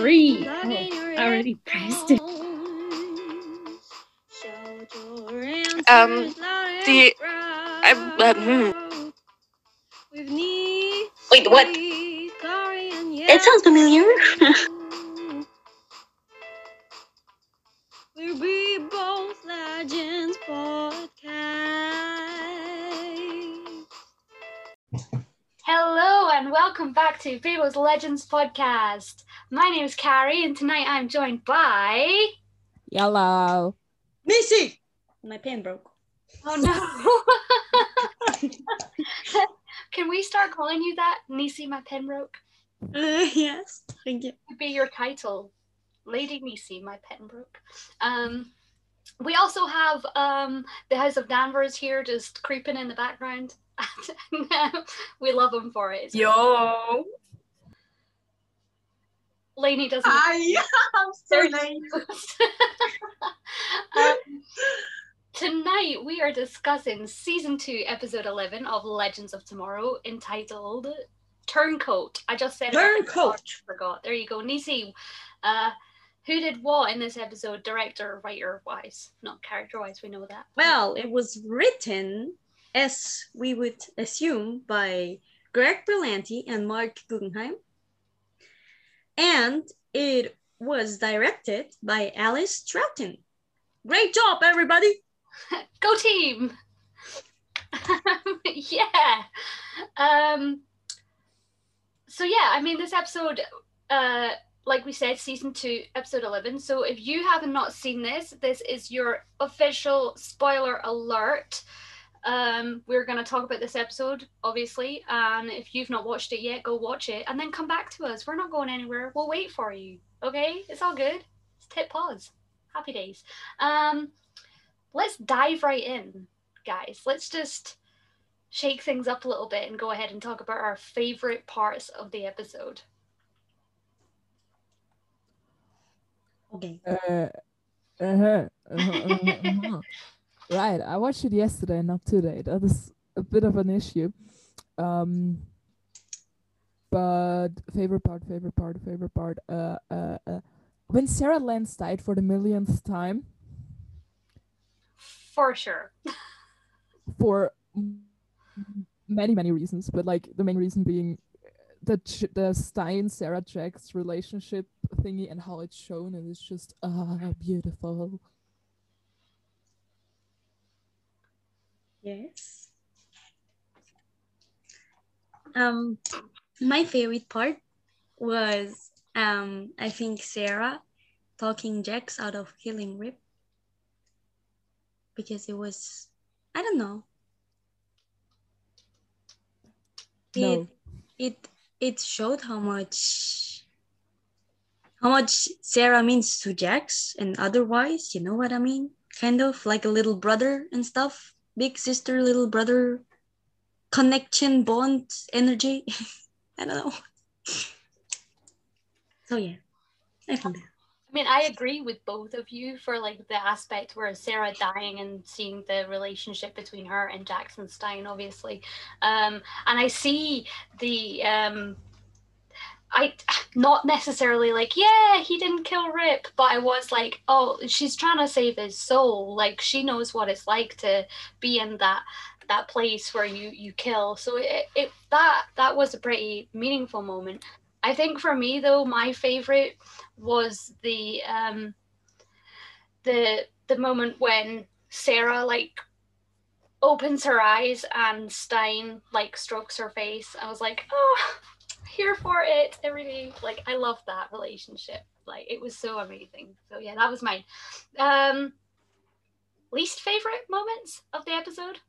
Three. Oh, I already pressed it. Um, the I um, Wait, what? It sounds familiar. We'll be both legends podcast. Hello and welcome back to People's Legends podcast. My name is Carrie, and tonight I'm joined by. Yellow. Missy! My pen broke. Oh no! Can we start calling you that? Nisi, my pen broke. Uh, yes, thank you. Would be your title, Lady Nisi, my pen broke. Um, we also have um the House of Danvers here, just creeping in the background. we love them for it. Yo. Lainey doesn't. I am so late. um, tonight we are discussing season two, episode eleven of Legends of Tomorrow, entitled "Turncoat." I just said. Turncoat. I forgot. There you go, Nisi. Uh, who did what in this episode, director, writer wise, not character wise? We know that. Well, it was written, as we would assume, by Greg Berlanti and Marc Guggenheim. And it was directed by Alice Troughton. Great job, everybody! Go team! yeah. Um so yeah, I mean this episode uh like we said, season two, episode eleven. So if you haven't not seen this, this is your official spoiler alert. Um, we're gonna talk about this episode, obviously, and if you've not watched it yet, go watch it and then come back to us. We're not going anywhere. We'll wait for you. Okay, it's all good. It's tip pause. Happy days. Um, let's dive right in, guys. Let's just shake things up a little bit and go ahead and talk about our favorite parts of the episode. Okay. Uh, uh-huh, uh-huh, uh-huh, uh-huh. right, I watched it yesterday, not today. That is a bit of an issue. Um, but favorite part, favorite part, favorite part. Uh, uh, uh, when Sarah Lance died for the millionth time, For sure. for many many reasons, but like the main reason being the Ch- the Stein Sarah Jax relationship thingy and how it's shown. And It is just ah beautiful. Yes. Um, my favorite part was um, I think Sarah talking Jax out of killing Rip because it was I don't know. No. It it it showed how much how much Sarah means to Jax and otherwise, you know what I mean? Kind of like a little brother and stuff. Big sister, little brother connection, bond, energy. I don't know. So yeah, I found that. I mean, I agree with both of you for like the aspect where Sarah dying and seeing the relationship between her and Jackson Stein, obviously. Um, and I see the um, I not necessarily like, yeah, he didn't kill Rip, but I was like, oh, she's trying to save his soul. Like she knows what it's like to be in that that place where you you kill. So it, it that that was a pretty meaningful moment. I think for me though, my favorite was the um the the moment when Sarah like opens her eyes and Stein like strokes her face. I was like, oh, here for it every day. Like I love that relationship. Like it was so amazing. So yeah, that was mine. Um least favorite moments of the episode.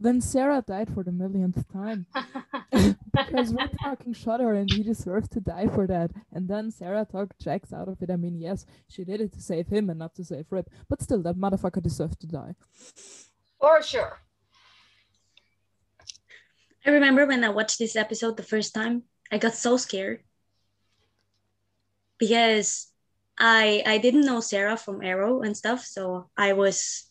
When Sarah died for the millionth time. because Rip fucking shot her and he deserved to die for that. And then Sarah talked Jax out of it. I mean, yes, she did it to save him and not to save Rip. But still, that motherfucker deserved to die. For sure. I remember when I watched this episode the first time, I got so scared because I I didn't know Sarah from Arrow and stuff, so I was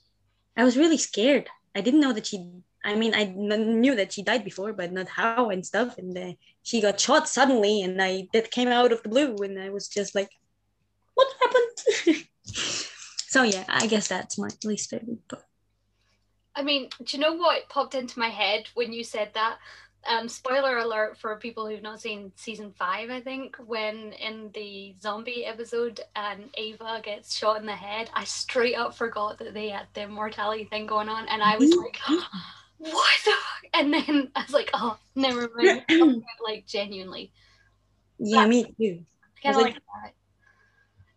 I was really scared. I didn't know that she I mean, I knew that she died before, but not how and stuff. And uh, she got shot suddenly, and I that came out of the blue, and I was just like, "What happened?" so yeah, I guess that's my least favorite part. I mean, do you know what popped into my head when you said that? Um, spoiler alert for people who've not seen season five, I think, when in the zombie episode and Ava gets shot in the head, I straight up forgot that they had the immortality thing going on, and I was like, "What the?" Fuck? And then I was like, "Oh, never mind." like genuinely, Yeah, me too. kind of like, that.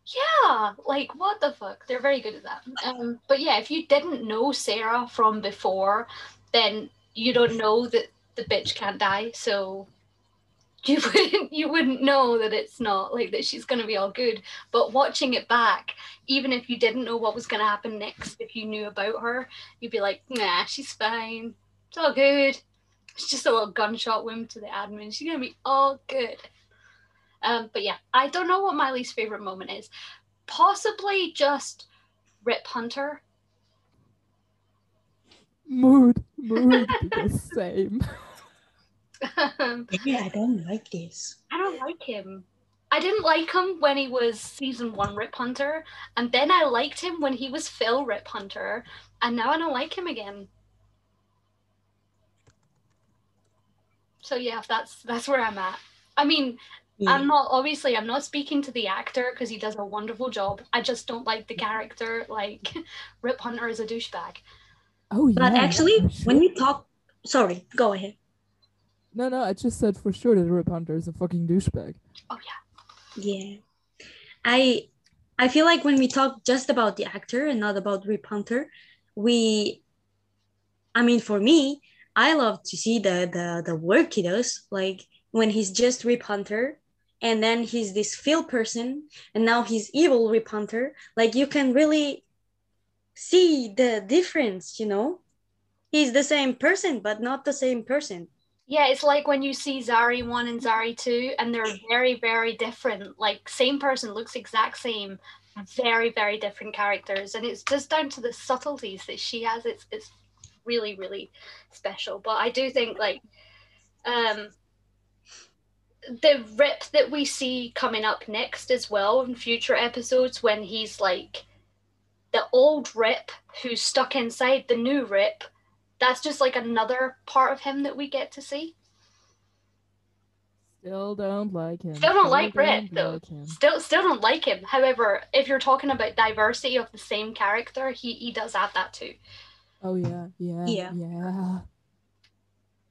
Yeah, like what the fuck? They're very good at that. Um, but yeah, if you didn't know Sarah from before, then you don't know that the bitch can't die. So you wouldn't you wouldn't know that it's not like that she's gonna be all good. But watching it back, even if you didn't know what was gonna happen next, if you knew about her, you'd be like, nah, she's fine. It's all good. It's just a little gunshot wound to the admin. She's gonna be all good. Um, but yeah, I don't know what my least favorite moment is. Possibly just Rip Hunter. Mood, mood, the same. Um, Yeah, I don't like this. I don't like him. I didn't like him when he was season one Rip Hunter, and then I liked him when he was Phil Rip Hunter, and now I don't like him again. So yeah, that's that's where I'm at. I mean, Yeah. I'm not obviously I'm not speaking to the actor because he does a wonderful job. I just don't like the character. Like Rip Hunter is a douchebag. Oh yeah. But actually, for when we talk, sorry, go ahead. No, no, I just said for sure that Rip Hunter is a fucking douchebag. Oh yeah. Yeah, I I feel like when we talk just about the actor and not about Rip Hunter, we, I mean, for me, I love to see the the the work he does. Like when he's just Rip Hunter, and then he's this Phil person, and now he's evil Rip Hunter. Like you can really see the difference. You know, he's the same person, but not the same person. Yeah, it's like when you see Zari 1 and Zari 2, and they're very, very different. Like, same person looks exact same, very, very different characters. And it's just down to the subtleties that she has. It's, it's really, really special. But I do think, like, um, the rip that we see coming up next as well in future episodes when he's like the old rip who's stuck inside the new rip that's just like another part of him that we get to see. Still don't like him. Still don't like Rip though. like. Still, still don't like him. However, if you're talking about diversity of the same character, he he does add that too. Oh yeah, yeah, Yeah. yeah.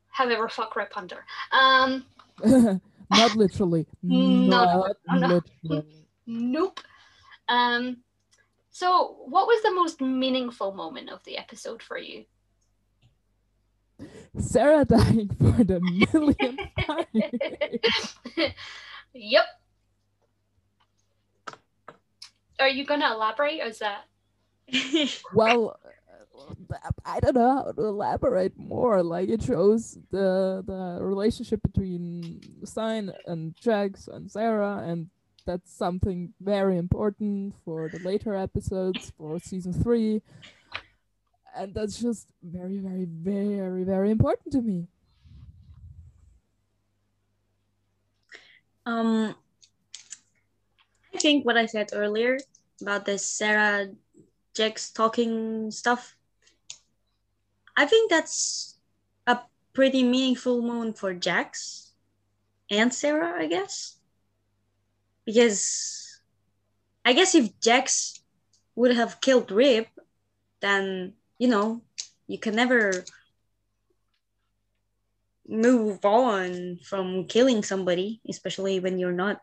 However, fuck Rip Hunter. Um, Not literally. No, Not no, no. literally. nope. Um, so what was the most meaningful moment of the episode for you? Sarah dying for the millionth time. yep. Are you gonna elaborate, or is that? well, I don't know how to elaborate more. Like it shows the the relationship between Stein and Jax and Sarah, and that's something very important for the later episodes for season three. And that's just very, very, very, very important to me. Um, I think what I said earlier about the Sarah Jax talking stuff. I think that's a pretty meaningful moment for Jax and Sarah, I guess. Because I guess if Jax would have killed Rip, then you know you can never move on from killing somebody, especially when you're not,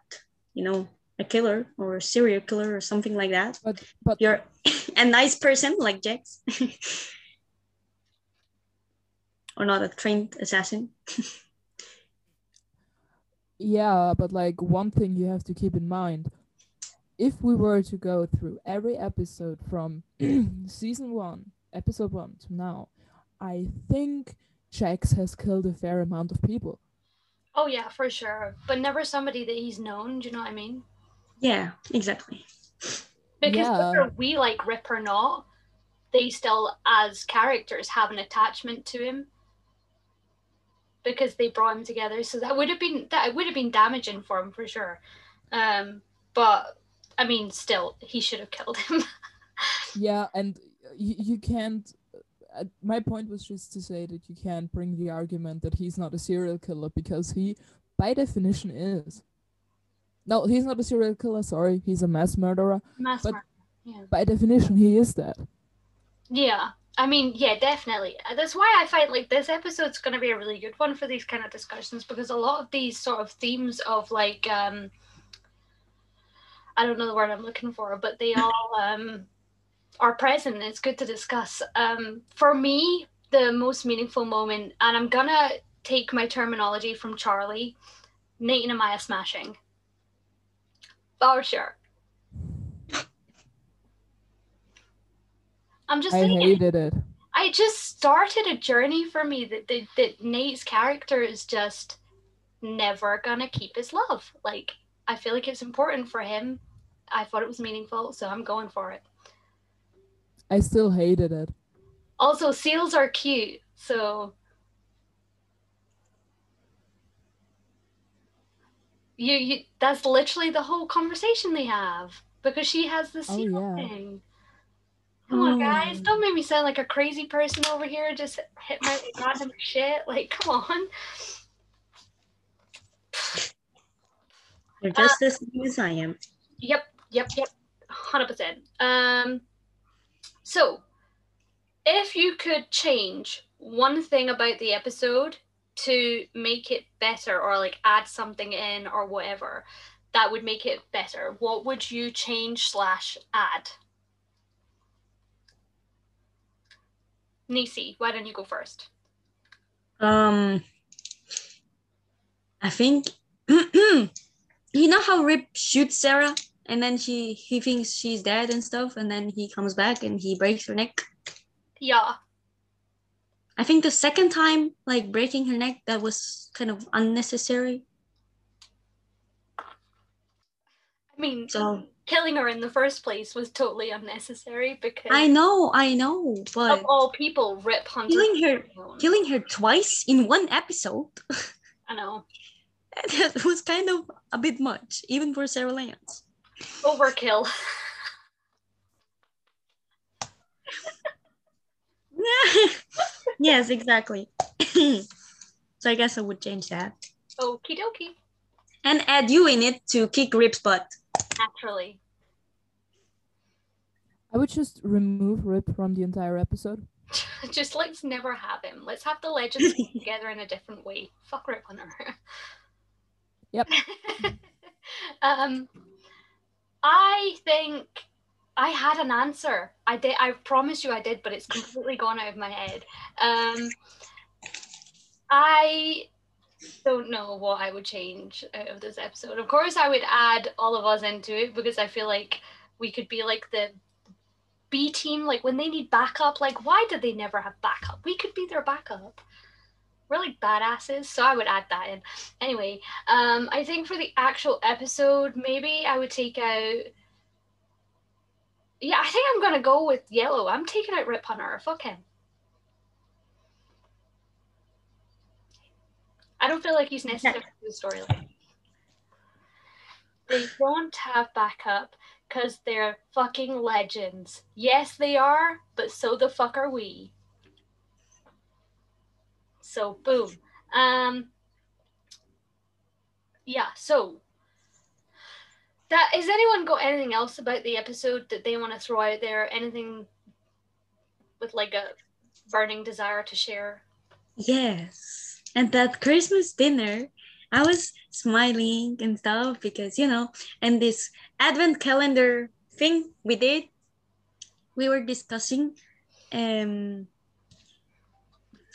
you know, a killer or a serial killer or something like that. But but You're a nice person like Jax. or not a trained assassin. Yeah, but like one thing you have to keep in mind if we were to go through every episode from season one, episode one to now, I think Jax has killed a fair amount of people. Oh yeah, for sure. But never somebody that he's known. Do you know what I mean? Yeah, exactly. Because Yeah. whether we like Rip or not, they still, as characters, have an attachment to him because they brought him together. So that would have been that would have been damaging for him for sure. Um, but I mean, still, he should have killed him. Yeah, and you, you can't. Uh, my point was just to say that you can't bring the argument that he's not a serial killer because he, by definition, is. No, he's not a serial killer. Sorry, he's a mass murderer. Mass But- murder. Yeah. By definition, he is that. Yeah. I mean, yeah, definitely. Uh, That's why I find like this episode's going to be a really good one for these kind of discussions because a lot of these sort of themes of like um I don't know the word I'm looking for, but they all um are present. It's good to discuss. Um for me, the most meaningful moment and I'm going to take my terminology from Charlie, Nate and Amaya smashing. For sure. I'm just I saying. hated it. I just started a journey for me that, that that Nate's character is just never gonna keep his love. Like I feel like it's important for him. I thought it was meaningful, so I'm going for it. I still hated it. Also, seals are cute, so you you that's literally the whole conversation they have because she has the Oh, seal yeah. thing. Come on, guys! Oh. Don't make me sound like a crazy person over here. Just hit my random shit. Like, come on. You're just as same as I am. Yep, yep, yep. Hundred percent. Um, so if you could change one thing about the episode to make it better, or like add something in, or whatever, that would make it better, what would you change slash add? Nisi, why don't you go first? Um, I think you know how Rip shoots Sarah, and then she he thinks she's dead and stuff, and then he comes back and he breaks her neck. Yeah, I think the second time, like breaking her neck, that was kind of unnecessary. I mean, So killing her in the first place was totally unnecessary because I know, I know, but of all people, Rip Hunter. killing her, killing her twice in one episode, I know. that was kind of a bit much, even for Sarah Lance. Overkill. yes, exactly. so I guess I would change that Okie dokie. And add you in it to kick Rip's butt. Naturally. I would just remove Rip from the entire episode. Just let's never have him. Let's have the legends together in a different way. Fuck Rip Hunter. Yep. um, I think I had an answer. I did. I promise you, I did, but it's completely gone out of my head. Um, I don't know what I would change out of this episode. Of course, I would add all of us into it because I feel like we could be like the B team. Like when they need backup, like why did they never have backup? We could be their backup. We're like badasses, so I would add that in. Anyway, um, I think for the actual episode, maybe I would take out. Yeah, I think I'm gonna go with yellow. I'm taking out Rip Hunter. Fuck him. I don't feel like he's necessary for the storyline. They don't have backup because they're fucking legends. Yes, they are, but so the fuck are we. So boom. Um yeah, so that is anyone got anything else about the episode that they want to throw out there? Anything with like a burning desire to share? Yes. And that Christmas dinner, I was smiling and stuff because, you know, and this advent calendar thing we did, we were discussing um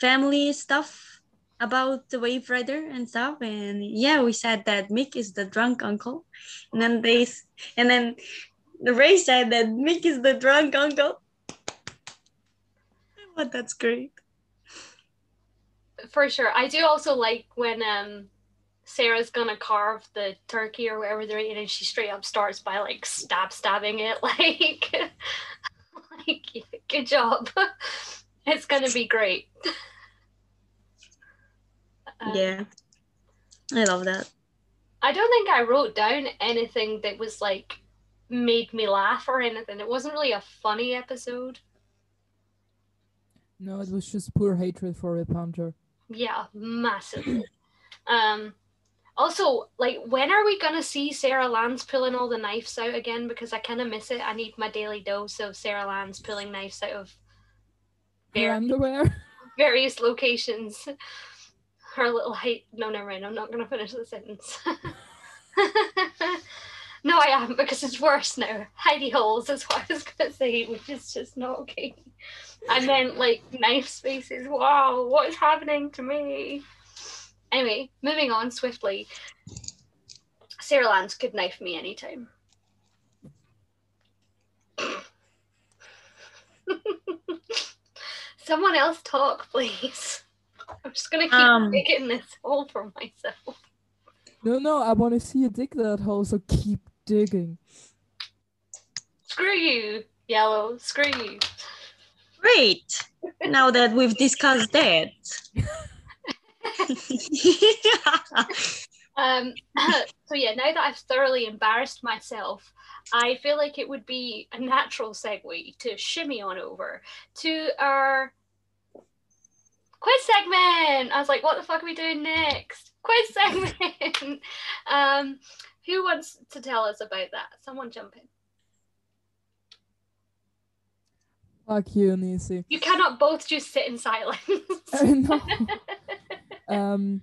family stuff about the Wave Rider and stuff. And yeah, we said that Mick is the drunk uncle. And then they and then the Ray said that Mick is the drunk uncle. But that's great. For sure. I do also like when um Sarah's gonna carve the turkey or whatever they're eating, and she straight up starts by like stab stabbing it, like like, good job. it's gonna be great. Um, yeah. I love that. I don't think I wrote down anything that was like made me laugh or anything. It wasn't really a funny episode. No, it was just pure hatred for Rip Hunter. Yeah, massively. um also, like when are we gonna see Sarah Lance pulling all the knives out again? Because I kinda miss it. I need my daily dose of Sarah Lance pulling knives out of Her underwear. various locations. Her little height no never mind, I'm not gonna finish the sentence. no, I am because it's worse now. Heidi holes is what I was gonna say, which is just not okay. I meant like knife spaces. Wow, what is happening to me? Anyway, moving on swiftly. Sarah Lance could knife me anytime. Someone else talk, please. I'm just gonna keep Um. digging this hole for myself. no, no, I want to see you dig that hole, so keep digging. Screw you, yellow. Screw you. Great. Now that we've discussed that. Um, so yeah, now that I've thoroughly embarrassed myself, I feel like it would be a natural segue to shimmy on over to our quiz segment. I was like, what the fuck are we doing next? Quiz segment. um, who wants to tell us about that? Someone jump in. Fuck you, Nisi. You cannot both just sit in silence. no. Um,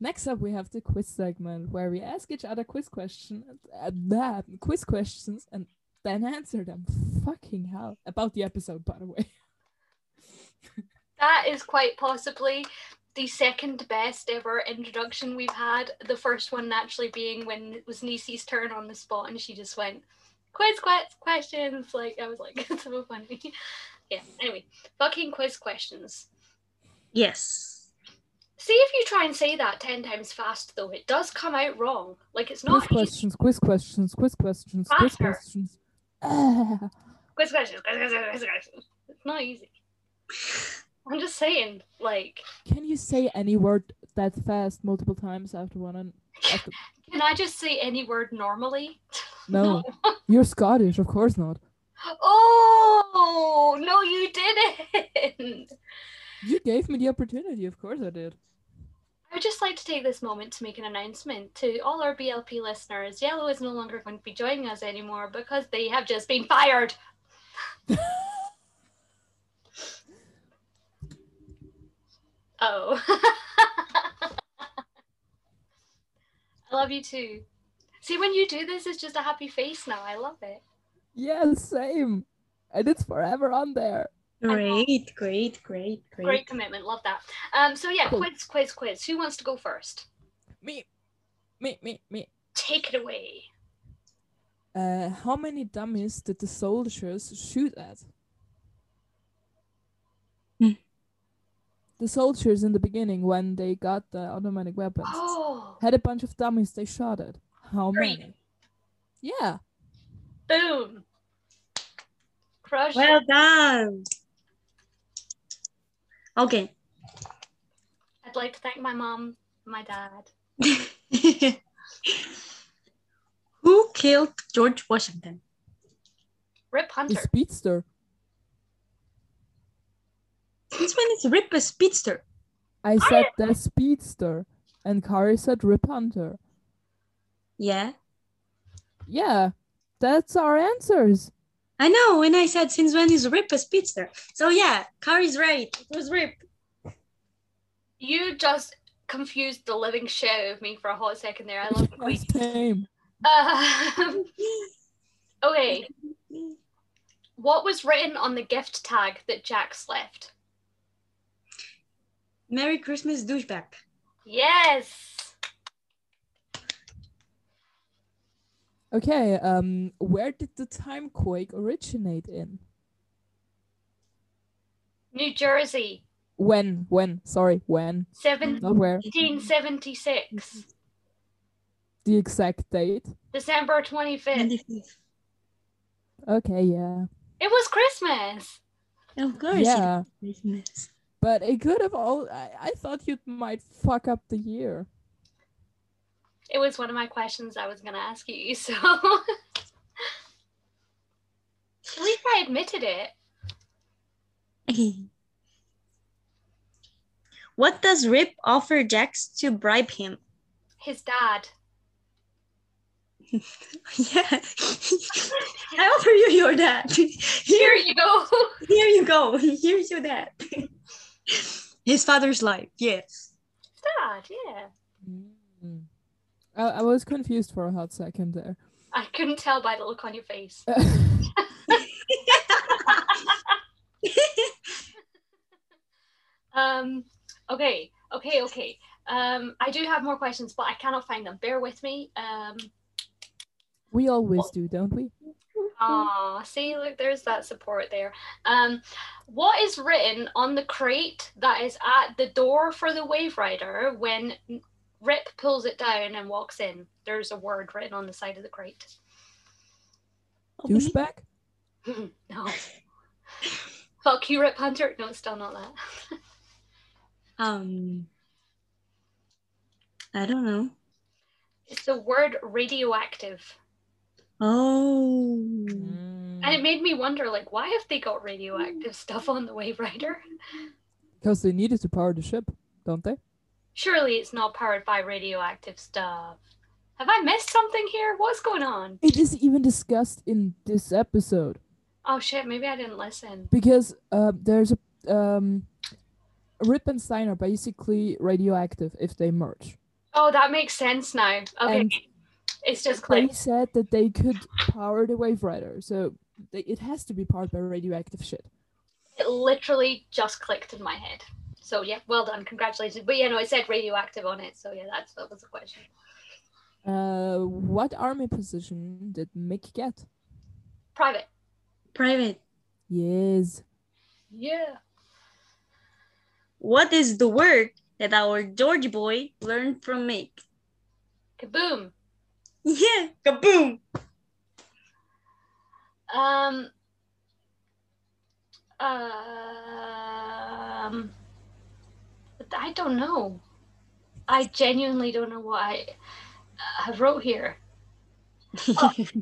next up, we have the quiz segment where we ask each other quiz questions, uh, blah, quiz questions, and then answer them. Fucking hell! About the episode, by the way. That is quite possibly the second best ever introduction we've had. The first one naturally being when it was Nisi's turn on the spot and she just went, quiz, quiz, questions. Like, I was like, it's so funny. Yeah, anyway, fucking quiz questions. yes. See if you try and say that 10 times fast, though. It does come out wrong. Like, it's not easy. questions, quiz questions, quiz questions, quiz Faster. questions. Quiz questions, quiz questions, quiz questions. It's not easy. I'm just saying, like, Can you say any word that fast multiple times after one? And after... can I just say any word normally? No, you're Scottish, of course not. Oh no, you didn't. You gave me the opportunity, of course I did. I would just like to take this moment to make an announcement to all our BLP listeners. Yellow is no longer going to be joining us anymore because they have just been fired. Oh. I love you too. See, when you do this, it's just a happy face now. I love it. Yeah, same. And it's forever on there. Great, great, great, Great great. commitment. Love that. Um. So yeah, Cool. quiz, quiz, quiz. Who wants to go first? Me, me, me, me. Take it away. Uh, how many dummies did the soldiers shoot at? The soldiers in the beginning, when they got the automatic weapons, Oh, had a bunch of dummies they shot at. How Three. many? Yeah. boom. Crush. Well done. Okay. I'd like to thank my mom, my dad. Who killed George Washington? Rip The Hunter. speedster. Since when is Rip a speedster? I said the speedster. And Kari said Rip Hunter. Yeah. Yeah. That's our answers. I know, and I said since when is Rip a speedster? So yeah, Kari's right. It was Rip. You just confused the living shit out of me for a hot second there. I love the queen. Same. Um, okay. What was written on the gift tag that Jax left? Merry Christmas, douchebag. Yes. Okay, um, where did the time quake originate in? New Jersey, When? When? Sorry, when? Not where. 1776, The exact date. December 25th. 25th. Okay, yeah. It was Christmas. Of course. Yeah, It's Christmas. But it could have all. I, I thought you might fuck up the year. It was one of my questions I was gonna ask you, so at least I admitted it. what does Rip offer Jax to bribe him? His dad. Yeah. I offer you your dad. Here Here, you go. here you go. Here's your dad. His father's life. Yes. dad, yeah. Mm. I, I was confused for a hot second there. I couldn't tell by the look on your face. Um, okay, okay, okay. Um, I do have more questions, but I cannot find them. Bear with me. Um, we always do, don't we? Ah, see, look, there's that support there. Um, what is written on the crate that is at the door for the Wave Rider when Rip pulls it down and walks in? There's a word written on the side of the crate. Douchebag? no. Fuck you, Rip Hunter. No, it's still not that. Um. I don't know. It's the word radioactive. Oh. Mm. And it made me wonder, like, why have they got radioactive stuff on the Wave Rider? Because they needed to power the ship, don't they? Surely it's not powered by radioactive stuff. Have I missed something here? What's going on? It is even discussed in this episode Oh shit, maybe I didn't listen. because uh, there's a um, Rip and Stein are basically radioactive if they merge. Oh, that makes sense now. Okay. And it's just They said that they could power the Wave Rider, so they, it has to be powered by radioactive shit. It literally just clicked in my head. So yeah, well done. Congratulations. But yeah, no, it said radioactive on it. So yeah, that's that was the question. Uh, what army position did Mick get? Private. Private. Yes. Yeah. What is the word that our George boy learned from Mick? Kaboom. Yeah. Kaboom. Um. Um. I don't know. I genuinely don't know what I uh, have wrote here.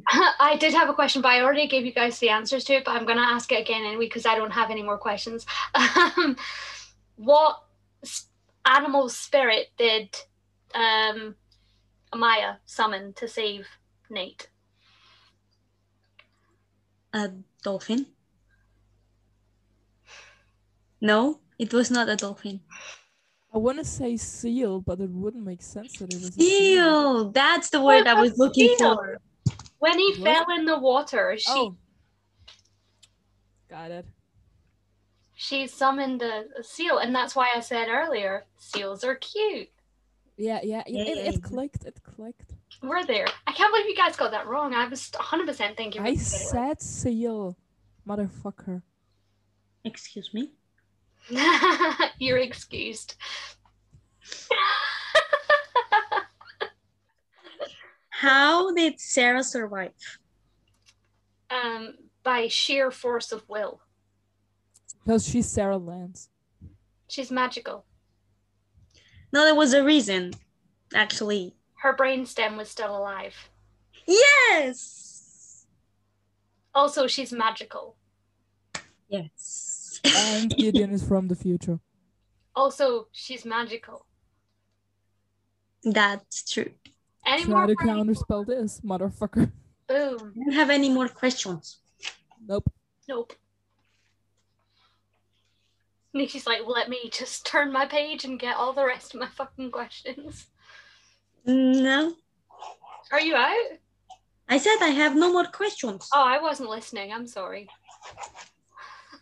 I did have a question, but I already gave you guys the answers to it. But I'm going to ask it again anyway because I don't have any more questions. Um, what animal spirit did um, Amaya summon to save Nate? a dolphin? No, it was not a dolphin. I want to say seal, but it wouldn't make sense that it was a Seal. That's the word I was looking seal. for. When he What? fell in the water, she Oh. Got it. she summoned a, a seal, and that's why I said earlier, seals are cute. Yeah, yeah, yeah. It, it clicked. It clicked. We're there. I can't believe you guys got that wrong. I was 100% thinking. we I could get it said seal, motherfucker. Excuse me. You're excused. How did Sarah survive? um, by sheer force of will. Because she's Sarah Lance. She's magical. No, there was a reason, actually. Her brainstem was still alive. Yes. Also, she's magical. Yes. And Gideon is from the future. Also, she's magical. That's true. Any Try more? to brain- counterspell this, motherfucker. Boom. I don't have any more questions. Nope. Nope. Nikki's like, let me just turn my page and get all the rest of my fucking questions. No. Are you out? I said I have no more questions. Oh, I wasn't listening. I'm sorry.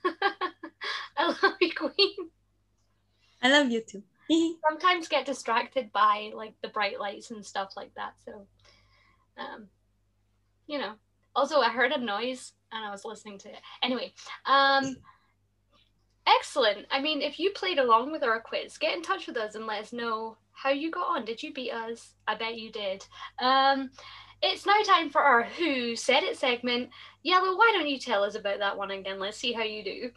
I love you, Queen. I love you too. Sometimes get distracted by like the bright lights and stuff like that. So, um, you know. Also, I heard a noise and I was listening to it. Anyway, um, excellent. I mean, if you played along with our quiz, get in touch with us and let us know how you got on. Did you beat us? I bet you did. Um, it's now time for our Who Said It segment. Yellow, why don't you tell us about that one again? Let's see how you do.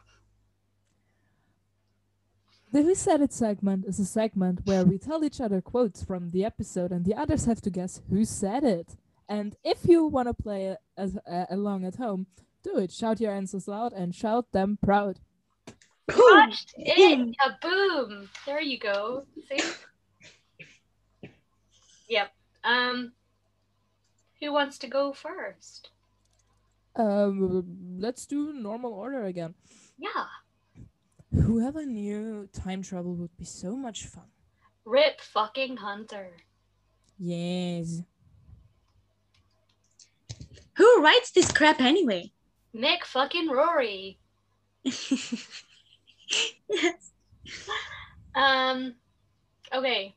The Who Said It segment is a segment where we tell each other quotes from the episode and the others have to guess who said it. And if you want to play as, uh, along at home, do it. Shout your answers loud and shout them proud. Crushed it. Kaboom. There you go. See? Yep. Um who wants to go first? Um, let's do normal order again. Yeah. Whoever knew time travel would be so much fun. Rip fucking Hunter. Yes. Who writes this crap anyway? Mick fucking Rory. yes. Um okay.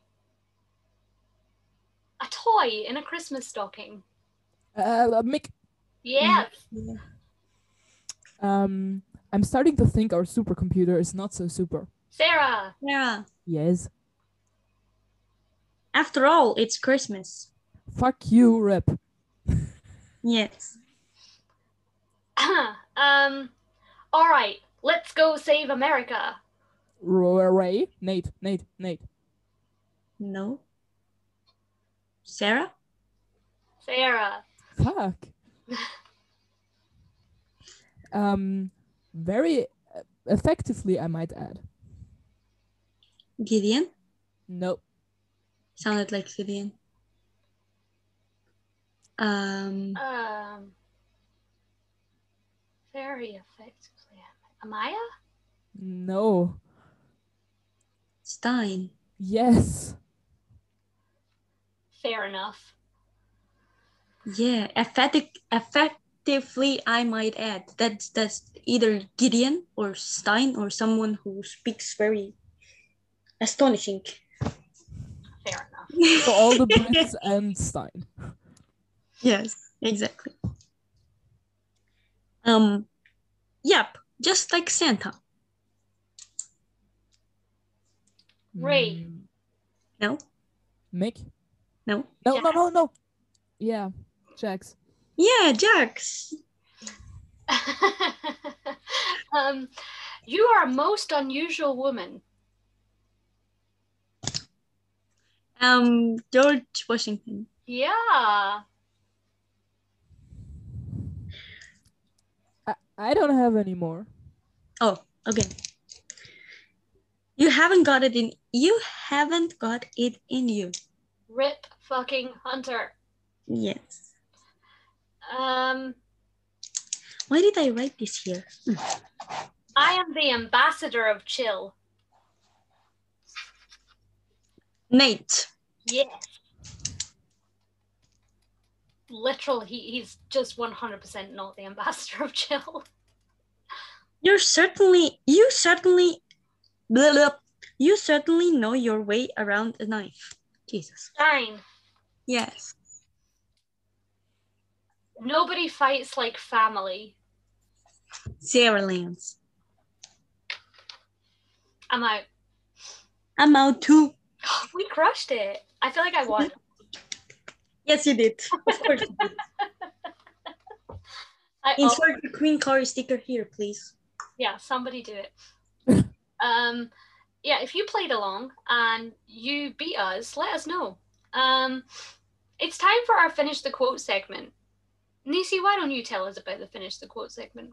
A toy in a Christmas stocking. Uh, Mick. Yes. Um, I'm starting to think our supercomputer is not so super. Sarah. Sarah. Yes. After all, it's Christmas. Fuck you, Rip. Yes. um all right, let's go save America. Ray. Nate. Nate. Nate. No. Sarah? Sarah. Fuck. um, very uh, effectively, I might add. Gideon? Nope. Sounded like Gideon. Um, Um very effectively. Amaya? No. Stein. Yes. Fair enough. Yeah, effective, effectively, I might add. That's that's either Gideon or Stein or someone who speaks very astonishing. Fair enough. So all the Brits and Stein. Yes, exactly. Um, yep, just like Santa. Ray. Mm, No, Mick. no. No, no, no, no. Yeah, Jax. Yeah, Jax. um, you are a most unusual woman. Um, George Washington. Yeah. I, I don't have any more. Oh, okay. You haven't got it in. You haven't got it in you. Rip fucking Hunter. Yes. Um, Why did I write this here? I am the ambassador of chill. Nate. Yes. Literal, he, he's just 100% not the ambassador of chill. You're certainly. You certainly. Blah, blah, you certainly know your way around a knife. Jesus. Stein, Yes. nobody fights like family. Sarah Lance. I'm out. I'm out too. We crushed it. I feel like I won. Yes, you did. Of course you did. I, Insert the Queen Car sticker here, please. Yeah, somebody do it. um, yeah, if you played along and you beat us, let us know. Um, it's time for our finish the quote segment. Nisi, why don't you tell us about the finish the quote segment?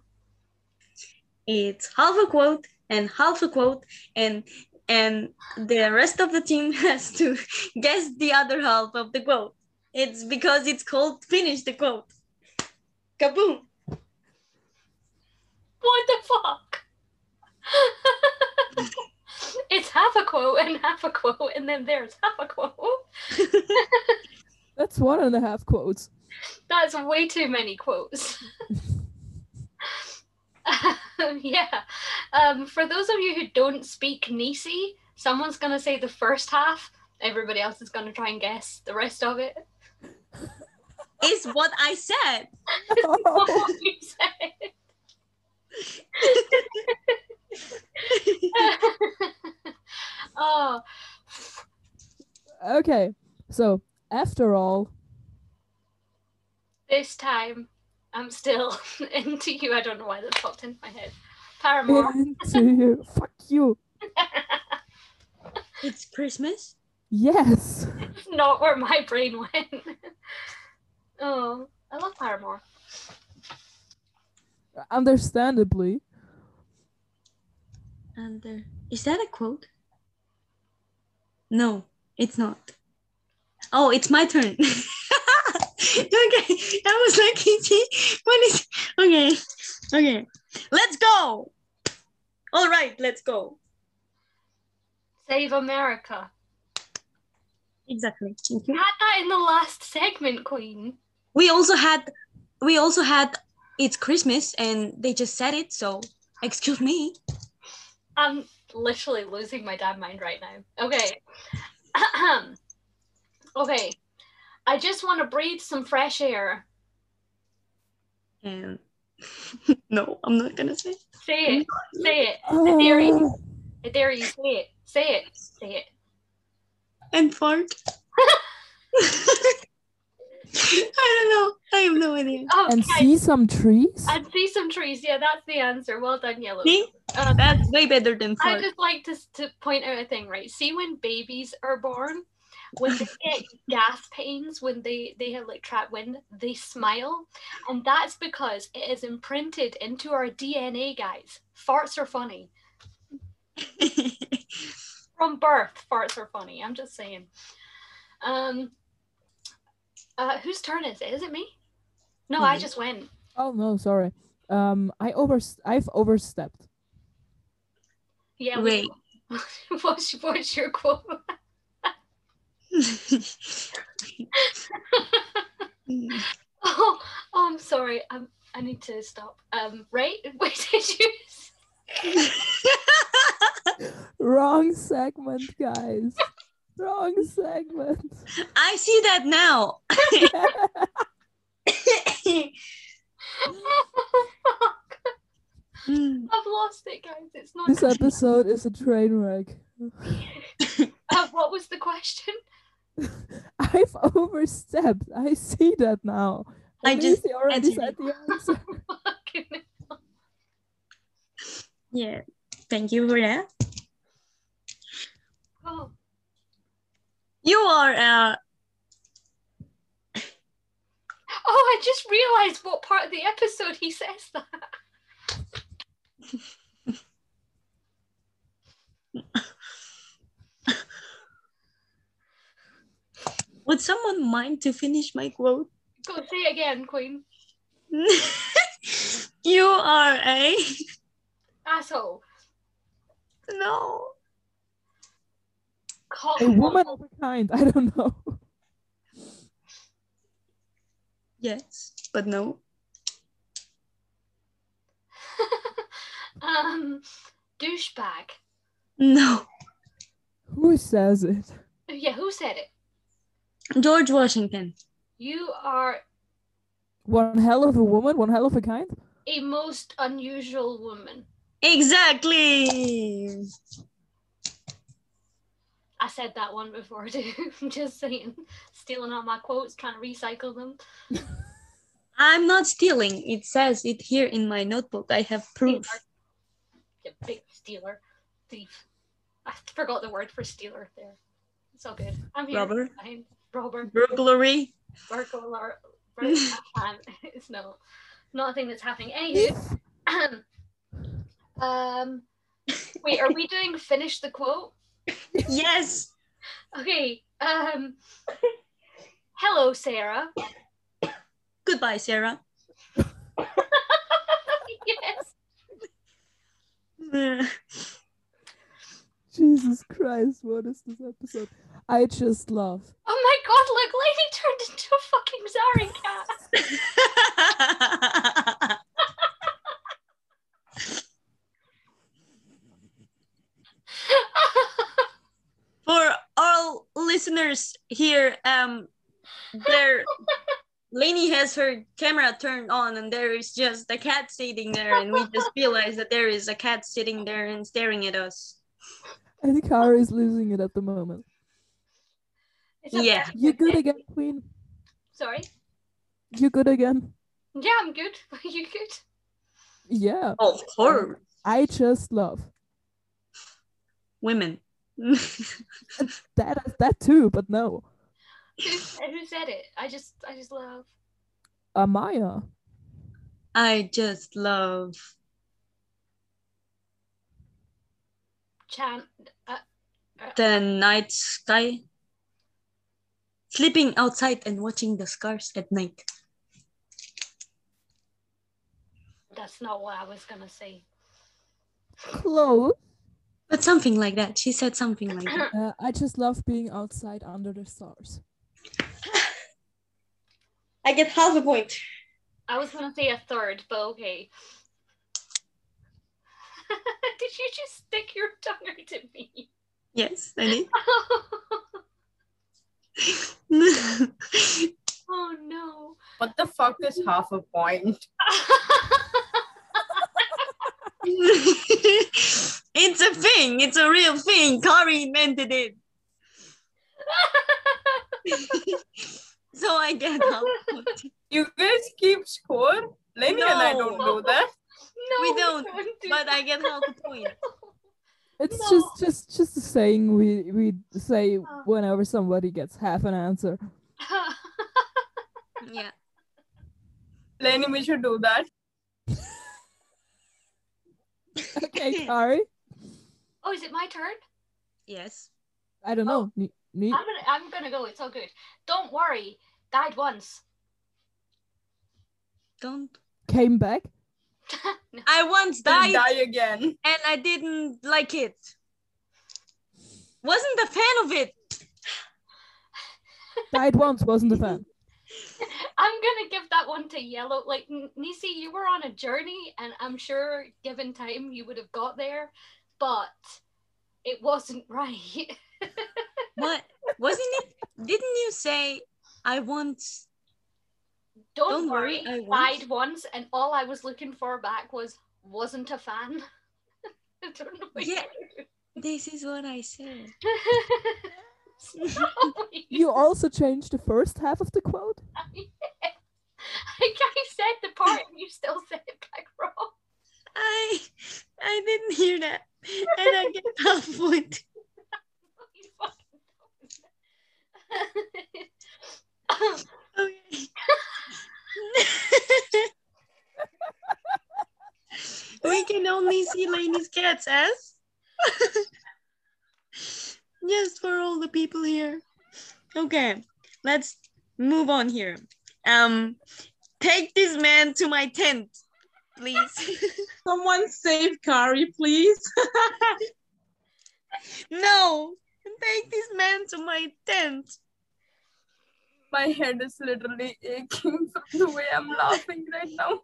It's half a quote and half a quote, and and the rest of the team has to guess the other half of the quote. It's because it's called finish the quote. Kaboom! What the fuck? it's half a quote and half a quote, and then there's half a quote. That's one and a half quotes. That's way too many quotes. yeah. Um, for those of you who don't speak Nisi, someone's going to say the first half, everybody else is going to try and guess the rest of it. Is what I said. What you said. oh, Okay, so after all, This time, I'm still into you. I don't know why that popped into my head. Paramore. Into you. Fuck you. It's Christmas. Yes. Not where my brain went. oh, I love Paramore. Understandably. And there is that a quote? No, it's not. Oh, it's my turn. okay, that was like easy. What is okay? Okay, let's go. All right, let's go. Save America. Exactly. Thank You you. had that in the last segment, Queen. We also had, we also had. It's Christmas, and they just said it. So, excuse me. I'm literally losing my damn mind right now. Okay. okay. I just want to breathe some fresh air. And no, I'm not gonna say. Say it. Say it. I dare you. I dare you. Say it. Say it. Say it. And fart. I don't know. I have no idea. Oh, and guys, see some trees? and see some trees. Yeah, that's the answer. Well done, Yellow. See, Um, that's way better than I just like to, to point out a thing, right? See when babies are born, when they get gas pains, when they, they have like trapped wind, they smile. And that's because it is imprinted into our DNA, guys. Farts are funny. From birth, farts are funny. I'm just saying. Um uh whose turn is it? Is it me? No, I Mhm. just went. Oh no, sorry. Um, I over I've overstepped. Yeah, Wait. what's, what's your quote? Oh, oh, I'm sorry. Um, I need to stop. Um, right? Wait, did you? Wrong segment, guys. Wrong segment. I see that now. I've lost it, guys. It's not. this episode is a train wreck. Uh, what was the question? I've overstepped. I see that now. I And just already answered said the answer. Yeah. Thank you for that. oh, You are uh oh, I just realised what part of the episode he says that. would someone mind to finish my quote? Go say it again, Queen. you are a Asshole. no. Cock- A woman of a kind. I don't know. Yes, but no. um, douchebag. No. Who says it? Yeah, who said it? George Washington. You are One hell of a woman, one hell of a kind. a most unusual woman. Exactly. I said that one before too. I'm just saying, stealing all my quotes, trying to recycle them. I'm not stealing. It says it here in my notebook. I have proof. You big stealer, thief. I forgot the word for stealer there. It's all good. I'm here. Robber. Fine. Robber. Burglary. Burglar. bur- It's no, not a thing that's happening. Anywho, um, wait, are we doing finish the quote? Yes. Okay. Um, hello, Sarah. Goodbye, Sarah. yes. Jesus Christ, what is this episode? I just love. Oh my God! Look, Lady turned into a fucking Zari cat. For all listeners here, um, there, Lainey has her camera turned on, and there is just a cat sitting there, and we just realized that there is a cat sitting there and staring at us. I think Kara is losing it at the moment. Yeah. you're good again, Queen? Sorry. You're good again? Yeah, I'm good. Are you good? Yeah. Of course. I just love Women. that. That too, but no. Who, who said it? I just, I just love. Amaya. I just love Chan. Uh, the night sky. Sleeping outside and watching the stars at night. that's not what I was gonna say. Close. But something like that. She said something like that. Uh, I just love being outside under the stars. I get half a point. I was gonna say a third, but okay. Did you just stick your tongue out at me? Yes, I did. oh no. What the fuck is half a point? It's a thing. It's a real thing. Kari invented it. so I get half. You guys keep score? Lenny and I don't know that. no, We don't, do But I get half a point. It's No. just just just a saying we we say Oh. whenever somebody gets half an answer. Yeah. Lenny, we should do that. Okay, sorry. oh, is it my turn? Yes. I don't know. Oh. Ne- ne- I'm gonna, I'm gonna go. It's all good. Don't worry. Died once. Don't. came back. I once We'll died die again. and I didn't like it. Wasn't a fan of it. Died once. Wasn't a fan. I'm gonna give that one to yellow. Like Nisi, you were on a journey, and I'm sure, given time, you would have got there, but it wasn't right. What? Wasn't it? Didn't you say I want? Don't, Don't worry, worry, I died won't. once, and all I was looking for back was wasn't a fan. I don't know. what Yeah. This is what I said. You also changed the first half of the quote. Like I said the part, and you still said it back wrong. I I didn't hear that, and I get half a point. You fucking don't. Okay. we can only see Lainey's cat's ass. Just for all the people here. Okay, let's move on here. Um, take this man to my tent, please. Someone save Kari, please. no, take this man to my tent. My head is literally aching from the way I'm laughing right now.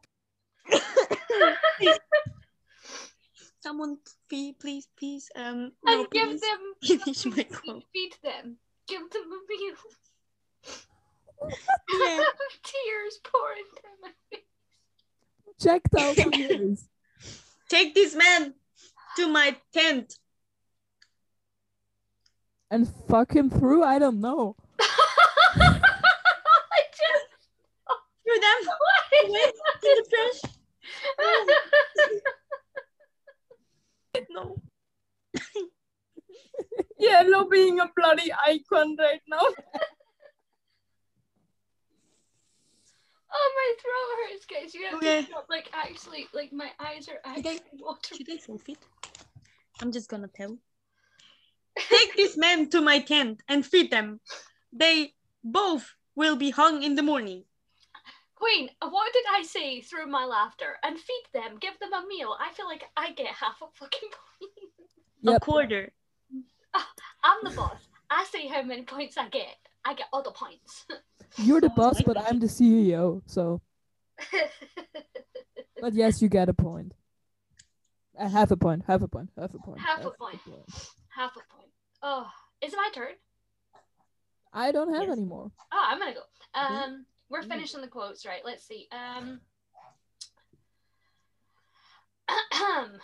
Someone, please, please, please, um, and no, give please them finish my quote. feed them. Give them a meal. Yeah. Tears pouring down my face. Checked out the. Take this man to my tent. and fuck him through. I don't know. I just Through them away in the trash. No. Yellow being a bloody icon right now. Oh, my throat hurts, guys. You have Okay. to stop. Like, actually, like, my eyes are Okay. actually watering. Should I forfeit? I'm just gonna tell. Take this man to my tent and feed them. They both will be hung in the morning. Queen, what did I say through my laughter? And feed them, give them a meal. I feel like I get half a fucking point. A Yep. quarter. I'm the boss. I say how many points I get. I get all the points. You're the Oh, boss, but I'm the CEO. So, but yes, you get a point. Uh, half a point. Half a point. Half a point. Half a point. half a point. Oh, is it my turn? I don't have Yes. any more. Oh, I'm gonna go. Um, we're Mhm. finishing the quotes, right? Let's see. Um,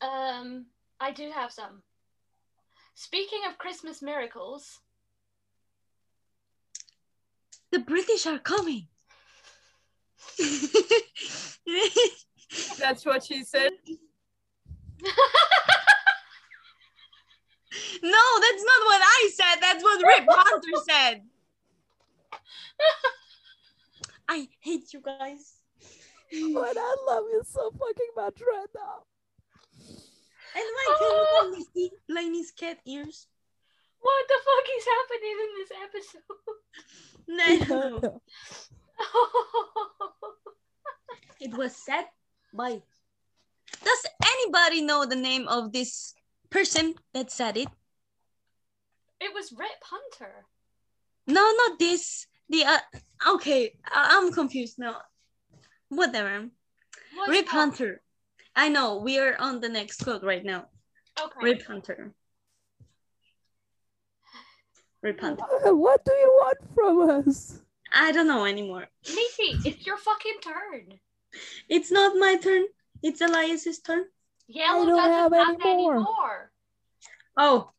um, I do have some. Speaking of Christmas miracles, The British are coming. That's what she said. no, that's not what I said. That's what Rip Hunter said. I hate you guys. But I love you so fucking much right now. And why can you ah. only see Lainey's cat ears? what the fuck is happening in this episode? No, no. It was said by. Does anybody know the name of this person that said it? it was Rip Hunter. No, not this. The uh, okay, I- I'm confused now. Whatever. What's Rip that? Hunter. I know we are on the next quote right now. Okay. Rip Hunter. Rip Hunter. Uh, What do you want from us? I don't know anymore. Macy, it's your fucking turn. It's not my turn. It's Elias's turn. Yellow don't have have, any any more. more. Oh,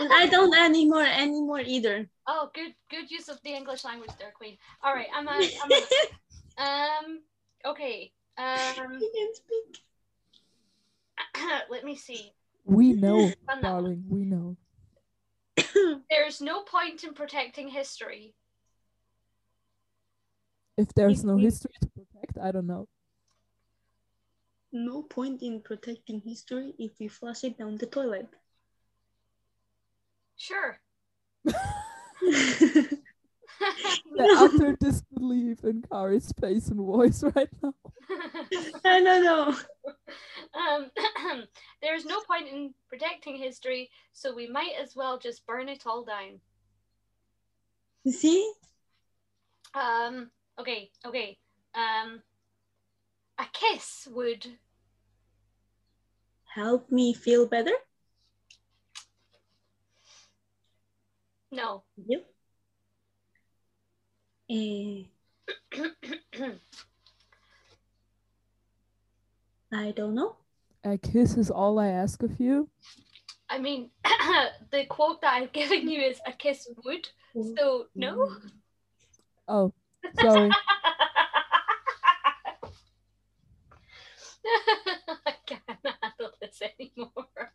and I don't anymore anymore either. oh, good good use of the English language there, Queen. All right, I'm a, I'm a, um okay. Um I can't speak. let me see. We know, Fun that one. darling. We know. There's no point in protecting history. If there's no history to protect, I don't know. No point in protecting history if we flush it down the toilet. Sure. The utter disbelief in Kari's face and voice right now. I don't know. um, there's no point in protecting history, so we might as well just burn it all down. You see? Um, okay, okay. Um, a kiss would Help me feel better. No. Yep. Eh, I don't know. A kiss is all I ask of you. I mean, the quote that I've given you is a kiss would. So no. Oh, sorry. I can't handle this anymore.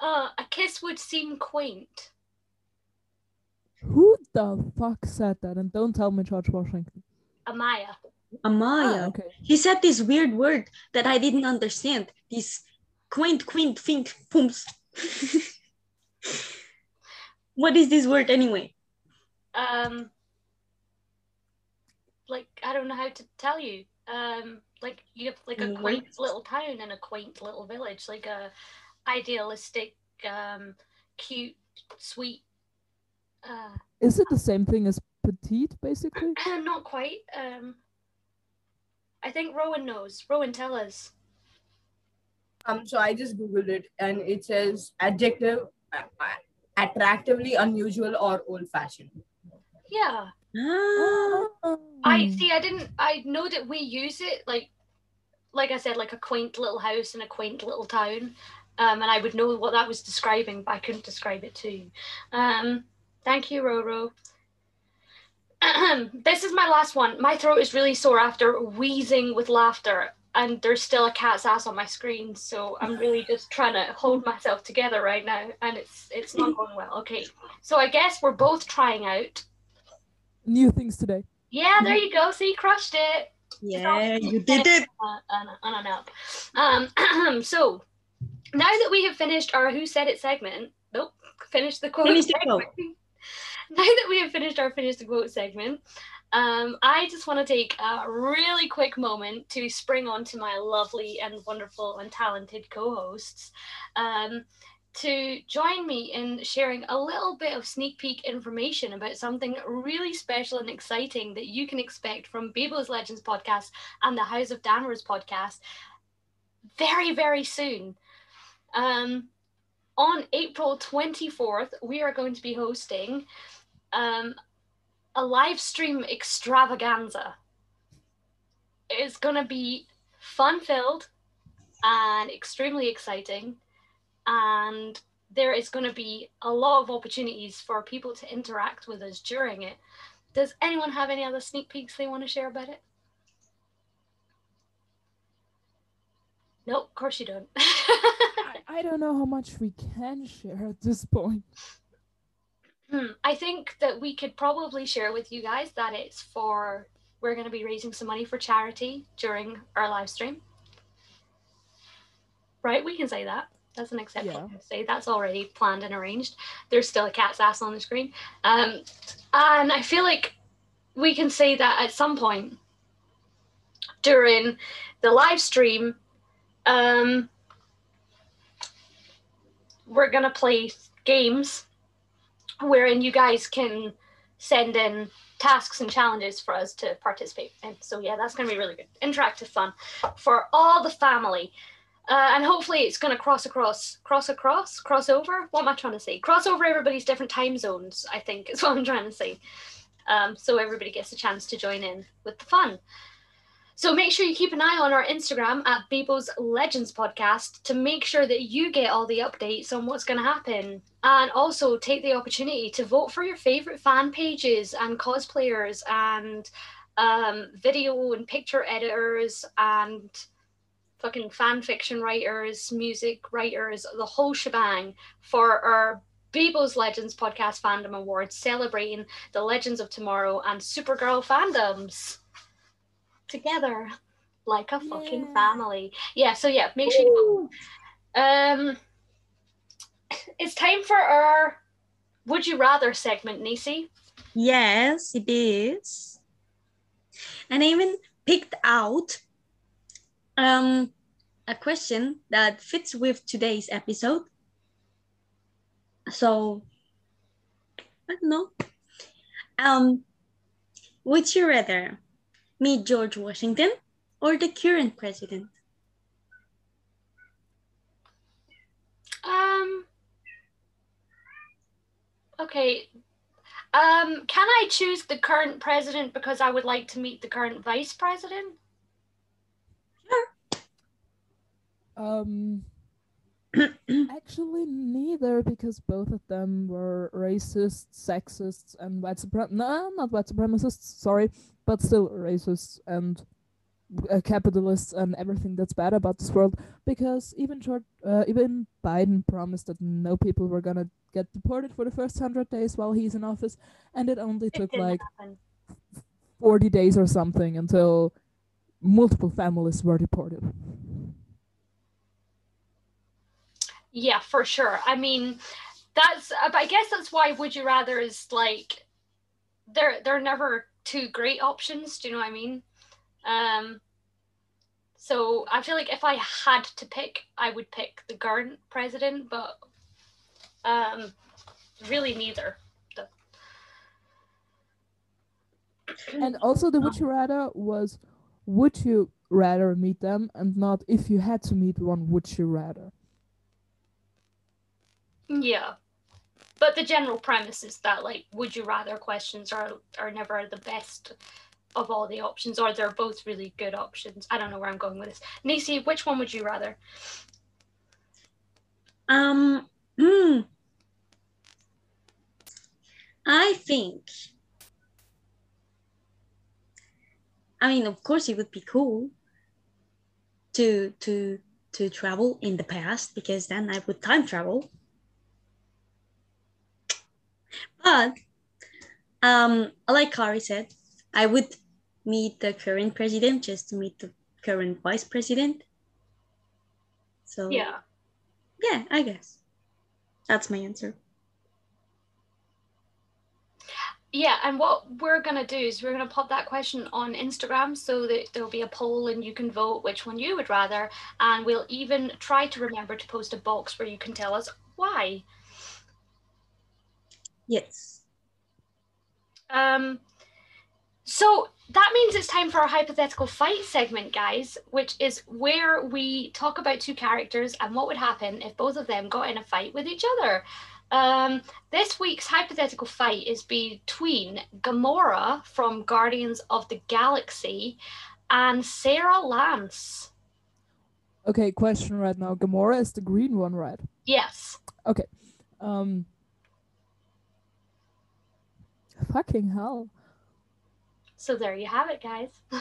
Uh, a kiss would seem quaint. Who the fuck said that? And don't tell me George Washington. Amaya. Amaya. Ah, okay. He said this weird word that I didn't understand. This quaint, quaint, fink, pumps. what is this word anyway? Um, like I don't know how to tell you. Um, like you have like a quaint little town and a quaint little village, like a idealistic, um, cute, sweet. Uh, Is it the same thing as petite, basically? not quite. Um, I think Rowan knows. Rowan, tell us. Um, so I just googled it, and it says adjective, uh, uh, attractively unusual or old-fashioned. Yeah, Ah, I see. I didn't. I know that we use it like, like I said, like a quaint little house in a quaint little town, um, and I would know what that was describing, but I couldn't describe it to you. Um, thank you, Roro. this is my last one. My throat is really sore after wheezing with laughter, and there's still a cat's ass on my screen, so I'm really just trying to hold myself together right now, and it's it's not going well. Okay, so I guess we're both trying out. New things today. Yeah, there you go. See, crushed it. yeah, you did it. uh, on, on an up. Um, so now that we have finished our Who Said It segment, nope, finished the quote. Finish the segment. now that we have finished our Finish the Quote segment, um, I just want to take a really quick moment to spring onto my lovely and wonderful and talented co hosts. Um, to join me in sharing a little bit of sneak peek information about something really special and exciting that you can expect from Bebo's Legends podcast and the House of Danvers podcast very, very soon. Um, on April 24th, we are going to be hosting um, a live stream extravaganza. It's going to be fun filled and extremely exciting. And there is going to be a lot of opportunities for people to interact with us during it. Does anyone have any other sneak peeks they want to share about it? No, of course you don't. I, I don't know how much we can share at this point. Hmm, I think that we could probably share with you guys that it's for we're going to be raising some money for charity during our live stream. Right? We can say that. That's an acceptable Yeah. to say. That's already planned and arranged. There's still a cat's ass on the screen. Um, and I feel like we can say that at some point during the live stream, um, we're going to play games wherein you guys can send in tasks and challenges for us to participate in. So yeah, that's going to be really good, interactive fun for all the family, uh, and hopefully it's going to cross across, cross across, cross over. What am I trying to say? Cross over everybody's different time zones. I think is what I'm trying to say. Um, so everybody gets a chance to join in with the fun. So make sure you keep an eye on our Instagram at Bebo's Legends Podcast to make sure that you get all the updates on what's going to happen. And also take the opportunity to vote for your favorite fan pages and cosplayers and um, video and picture editors and fucking fan fiction writers, music writers, the whole shebang for our Bebo's Legends Podcast Fandom Awards celebrating the Legends of Tomorrow and Supergirl fandoms together like a fucking Yeah. family. Yeah, so yeah, make sure you. Um it's time for our Would You Rather segment, Nisi. Yes, it is. And I even picked out um, a question that fits with today's episode. So, I don't know. Um, would you rather meet George Washington or the current president? Um Okay. Um can I choose the current president because I would like to meet the current vice president? Sure. Um, actually, neither, because both of them were racist, sexist, and white suprem. No, not white supremacists. Sorry, but still racists and uh, capitalists and everything that's bad about this world. Because even George, uh, even Biden promised that no people were gonna get deported for the first hundred days while he's in office, and it only It took like happen. 40 days or something until multiple families were deported. Yeah, for sure. I mean, that's uh, I guess that's why would you rather is like they're they're never two great options, do you know what I mean? Um so I feel like if I had to pick, I would pick the current president, but um really neither. And also, the would you rather was would you rather meet them, and not if you had to meet one, would you rather? Yeah. But the general premise is that like would you rather questions are are never the best of all the options or they're both really good options. I don't know where I'm going with this. Nisi, which one would you rather? Um, hmm. I think. I mean, of course, it would be cool to to to travel in the past because then I would time travel. But um, like Kari said, I would meet the current president just to meet the current vice president. So Yeah. yeah, I guess that's my answer. Yeah, and what we're gonna do is we're gonna pop that question on Instagram so that there'll be a poll and you can vote which one you would rather, and we'll even try to remember to post a box where you can tell us why. Yes. Um, so that means it's time for our hypothetical fight segment, guys, which is where we talk about two characters and what would happen if both of them got in a fight with each other. Um, this week's hypothetical fight is between Gamora from Guardians of the Galaxy and Sara Lance. Okay, question right now. Gamora is the green one, right? Yes. Okay. Um. Fucking hell. So there you have it, guys.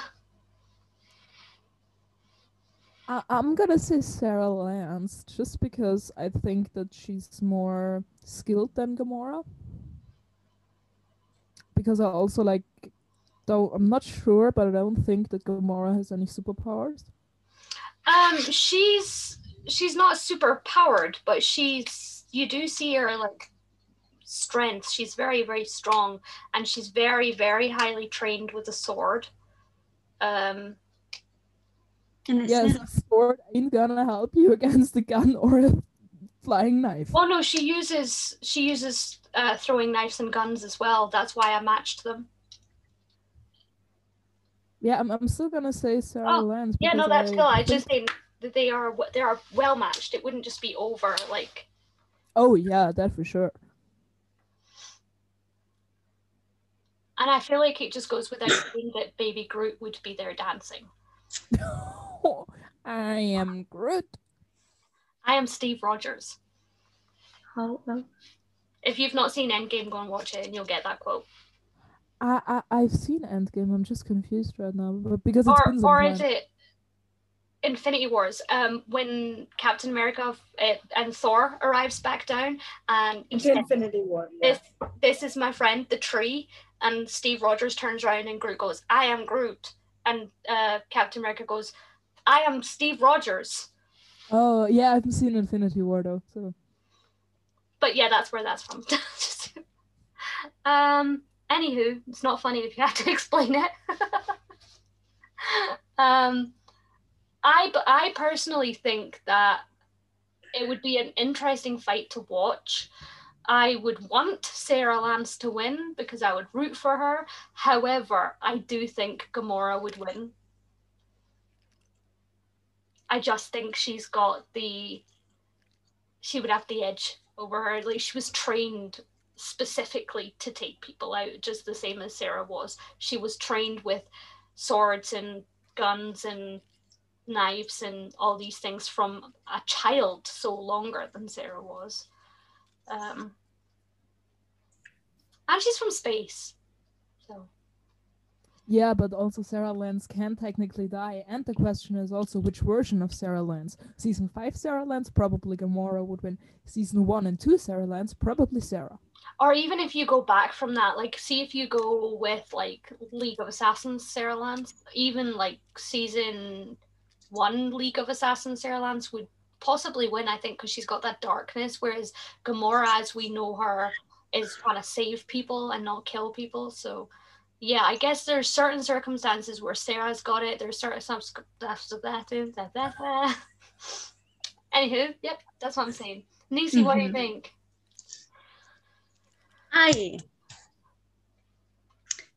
I- I'm gonna say Sara Lance just because I think that she's more skilled than Gamora. Because I also like, though I'm not sure, but I don't think that Gamora has any superpowers. Um, she's she's not super powered, but she's you do see her like strength. She's very very strong, and she's very very highly trained with a sword. Um, Yes, a sword ain't gonna help you against a gun or a flying knife. oh no, she uses she uses uh, throwing knives and guns as well. That's why I matched them. Yeah, I'm, I'm still gonna say Sara Oh, Lance. Yeah, no, because that's cool. I just think that they are they are well matched. It wouldn't just be over like. Oh yeah, that for sure. And I feel like it just goes without saying that Baby Groot would be there dancing. I am Groot. I am Steve Rogers. Oh, how, how- If you've not seen Endgame, go and watch it, and you'll get that quote. I, I I've seen Endgame. I'm just confused right now, but because it's Or, been some or time. is it Infinity Wars? Um, when Captain America uh, and Thor arrives back down, and It's says, Infinity War. yeah. "This, this is my friend, the tree." And Steve Rogers turns around, and Groot goes, "I am Groot," and uh, Captain America goes, "I am Steve Rogers." Oh yeah, I haven't seen Infinity War though. So but yeah, that's where that's from. um. Anywho, it's not funny if you have to explain it. um, I I personally think that it would be an interesting fight to watch. I would want Sara Lance to win because I would root for her. However, I do think Gamora would win. I just think she's got the she would have the edge over her. Like she was trained specifically to take people out, just the same as Sara was. She was trained with swords and guns and knives and all these things from a child, so longer than Sara was. Um, and she's from space, so yeah, but also Sara Lance can technically die, and the question is also which version of Sara Lance. Season five Sara Lance probably Gamora would win. Season one and two Sara Lance probably Sara. or even if you go back from that, like see if you go with like League of Assassins Sara Lance, even like season one League of Assassins Sara Lance would possibly win, I think, because she's got that darkness, whereas Gamora, as we know her, is trying to save people and not kill people. So yeah, I guess there's certain circumstances where Sara's got it. There's certain some. Anywho, yep, that's what I'm saying. Nisi, what do you Mhm. think? I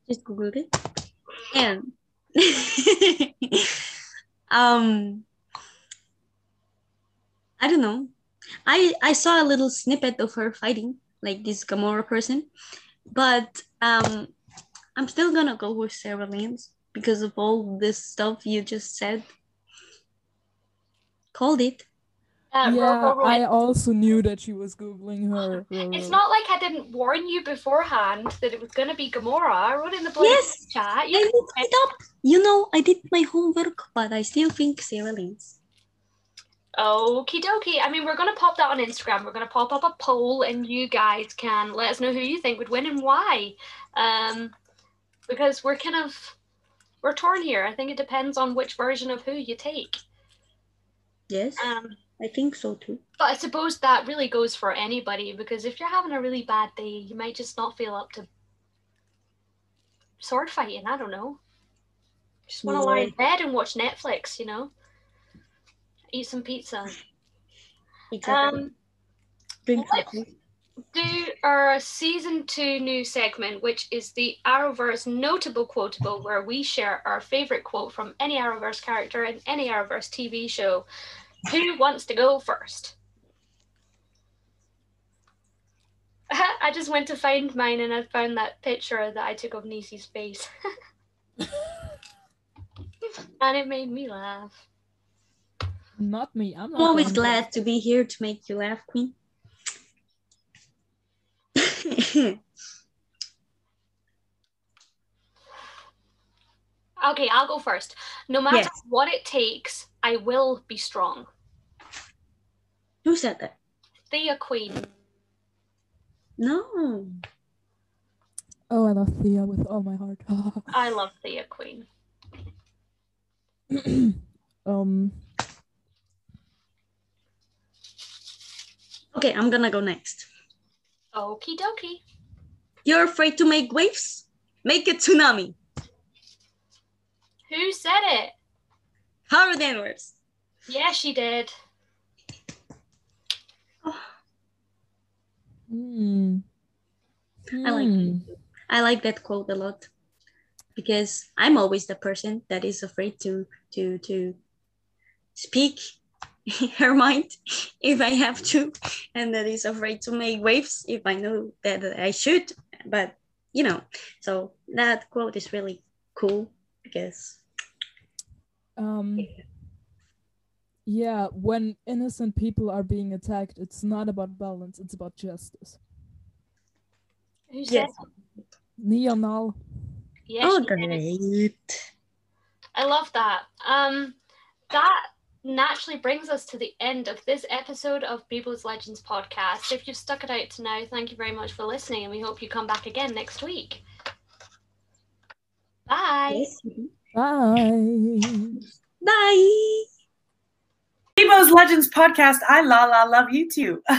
just googled it and um I don't know. I I saw a little snippet of her fighting like this Gamora person, but um I'm still gonna go with Sara Lance because of all this stuff you just said. Called it. Uh, yeah, Ro- Ro- I also knew that she was googling her. It's not like I didn't warn you beforehand that it was going to be Gamora. I wrote in the bloody Yes, chat. I You looked it up. You know, I did my homework, but I still think Sara Lance. Okie dokie. I mean, we're going to pop that on Instagram. We're going to pop up a poll, and you guys can let us know who you think would win and why. Um, because we're kind of we're torn here. I think it depends on which version of who you take. Yes, Um, I think so too. but I suppose that really goes for anybody because if you're having a really bad day, you might just not feel up to sword fighting. I don't know. Just want to lie in bed and watch Netflix, you know? Eat some pizza. Exactly. Um, Drink coffee. do our season two new segment, which is the Arrowverse notable quotable, where we share our favorite quote from any Arrowverse character in any Arrowverse TV show. Who wants to go first? I just went to find mine and I found that picture that I took of Nisi's face. and it made me laugh. Not me. I'm not. I'm always glad to be here to make you laugh, Queen. Okay, I'll go first. No matter Yes. what it takes, I will be strong. Who said that? Thea Queen. No. Oh, I love Thea with all my heart. I love Thea Queen. um, Okay, I'm gonna go next. Okie dokie. You're afraid to make waves? Make a tsunami. Who said it? Howard Danvers. Yeah, she did. hmm. I like Hmm. I like that quote a lot because I'm always the person that is afraid to to to speak her mind if I have to, and that is afraid to make waves if I know that I should. But you know, so that quote is really cool because Um, yeah, when innocent people are being attacked, it's not about balance, it's about justice. Who said yes, it? Nia Nal. Yeah, oh great. I love that. Um, that naturally brings us to the end of this episode of Bebo's Legends podcast. If you've stuck it out to now, thank you very much for listening, and we hope you come back again next week. Bye. Yes. Bye. Bye. Bebo's Legends podcast. I la la love you too.